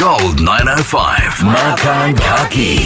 Gold 905. Makan Kaki.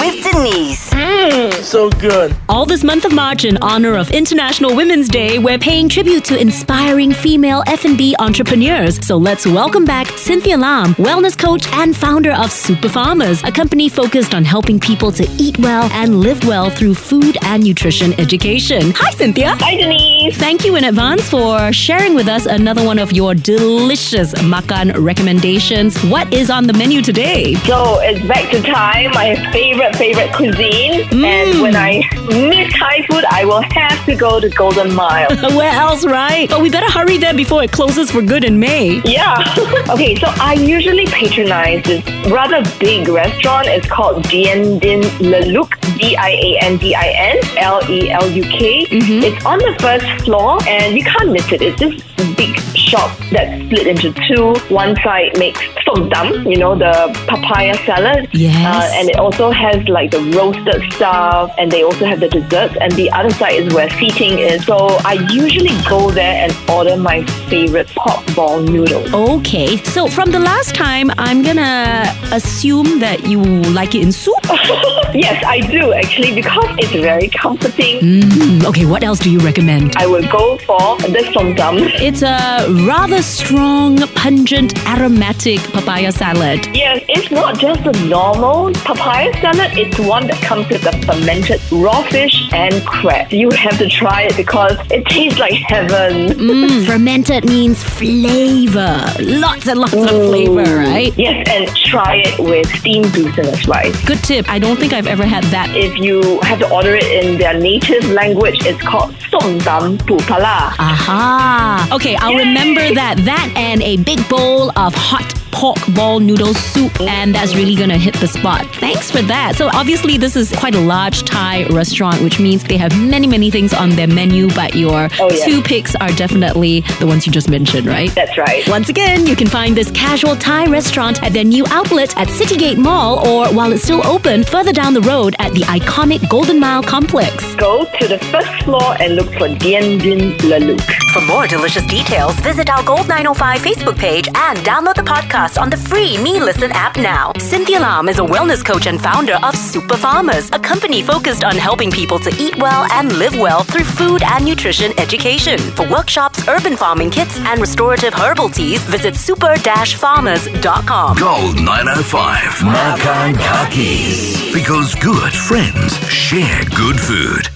With Denise. Mmm, so good. All this month of March in honor of International Women's Day, we're paying tribute to inspiring female F&B entrepreneurs. So let's welcome back Cynthia Lam, wellness coach and founder of Super Farmers, a company focused on helping people to eat well and live well through food and nutrition education. Hi, Cynthia. Hi, Denise. Thank you in advance for sharing with us another one of your delicious makan recommendations. What is on the menu today? So it's back to Thai, my favorite, favorite cuisine. And mm. when I miss Thai food, I will have to go to Golden Mile. Where else, right? But we better hurry there before it closes for good in May. Yeah. okay, so I usually patronize this rather big restaurant. It's called Dien Din Le Luc, D I A N D I N L E L U K. Mm-hmm. It's on the first floor, and you can't miss it. It's this big shop that's split into two. One side makes som dam, you know, the papaya salad. Yes. Uh, and it also has like the roasted stuff, and they also have the desserts. And the other side is where seating is. So I usually go there and order my favorite pork ball noodles. Okay, so from the last time, I'm gonna assume that you like it in soup. Yes, I do actually because it's very comforting. Mm, okay, what else do you recommend? I will go for the som dam. It's a rather strong, pungent, aromatic papaya salad. Yes, it's not just a normal papaya salad. It's one that comes with the fermented raw fish and crab. You have to try it because it tastes like heaven. Mm, fermented means flavor. Lots and lots of flavor, right? Yes, and try it with steamed glutinous rice. Good tip. I don't think I've ever had that. If you have to order it in their native language, it's called som dam pu pala. Aha. Okay, I'll remember that. That and a big bowl of hot pork ball noodle soup, and that's really gonna hit the spot. Thanks for that. So obviously, this is quite a large Thai restaurant, which means they have many, many things on their menu. But your Oh, yeah. two picks are definitely the ones you just mentioned, right? That's right. Once again, you can find this casual Thai restaurant at their new outlet at Citygate Mall, or while it's still open, further down the road at the iconic Golden Mile complex. Go to the first floor and look for Dien Din Le Luc. For more delicious details, visit our Gold 905 Facebook page and download the podcast on the free meListen app now. Cynthia Lam is a wellness coach and founder of Super Farmers, a company focused on helping people to eat well and live well through food and nutrition education. For workshops, urban farming kits, and restorative herbal teas, visit super-farmers.com. Gold 905. Makan Kaki. Because good friends share good food.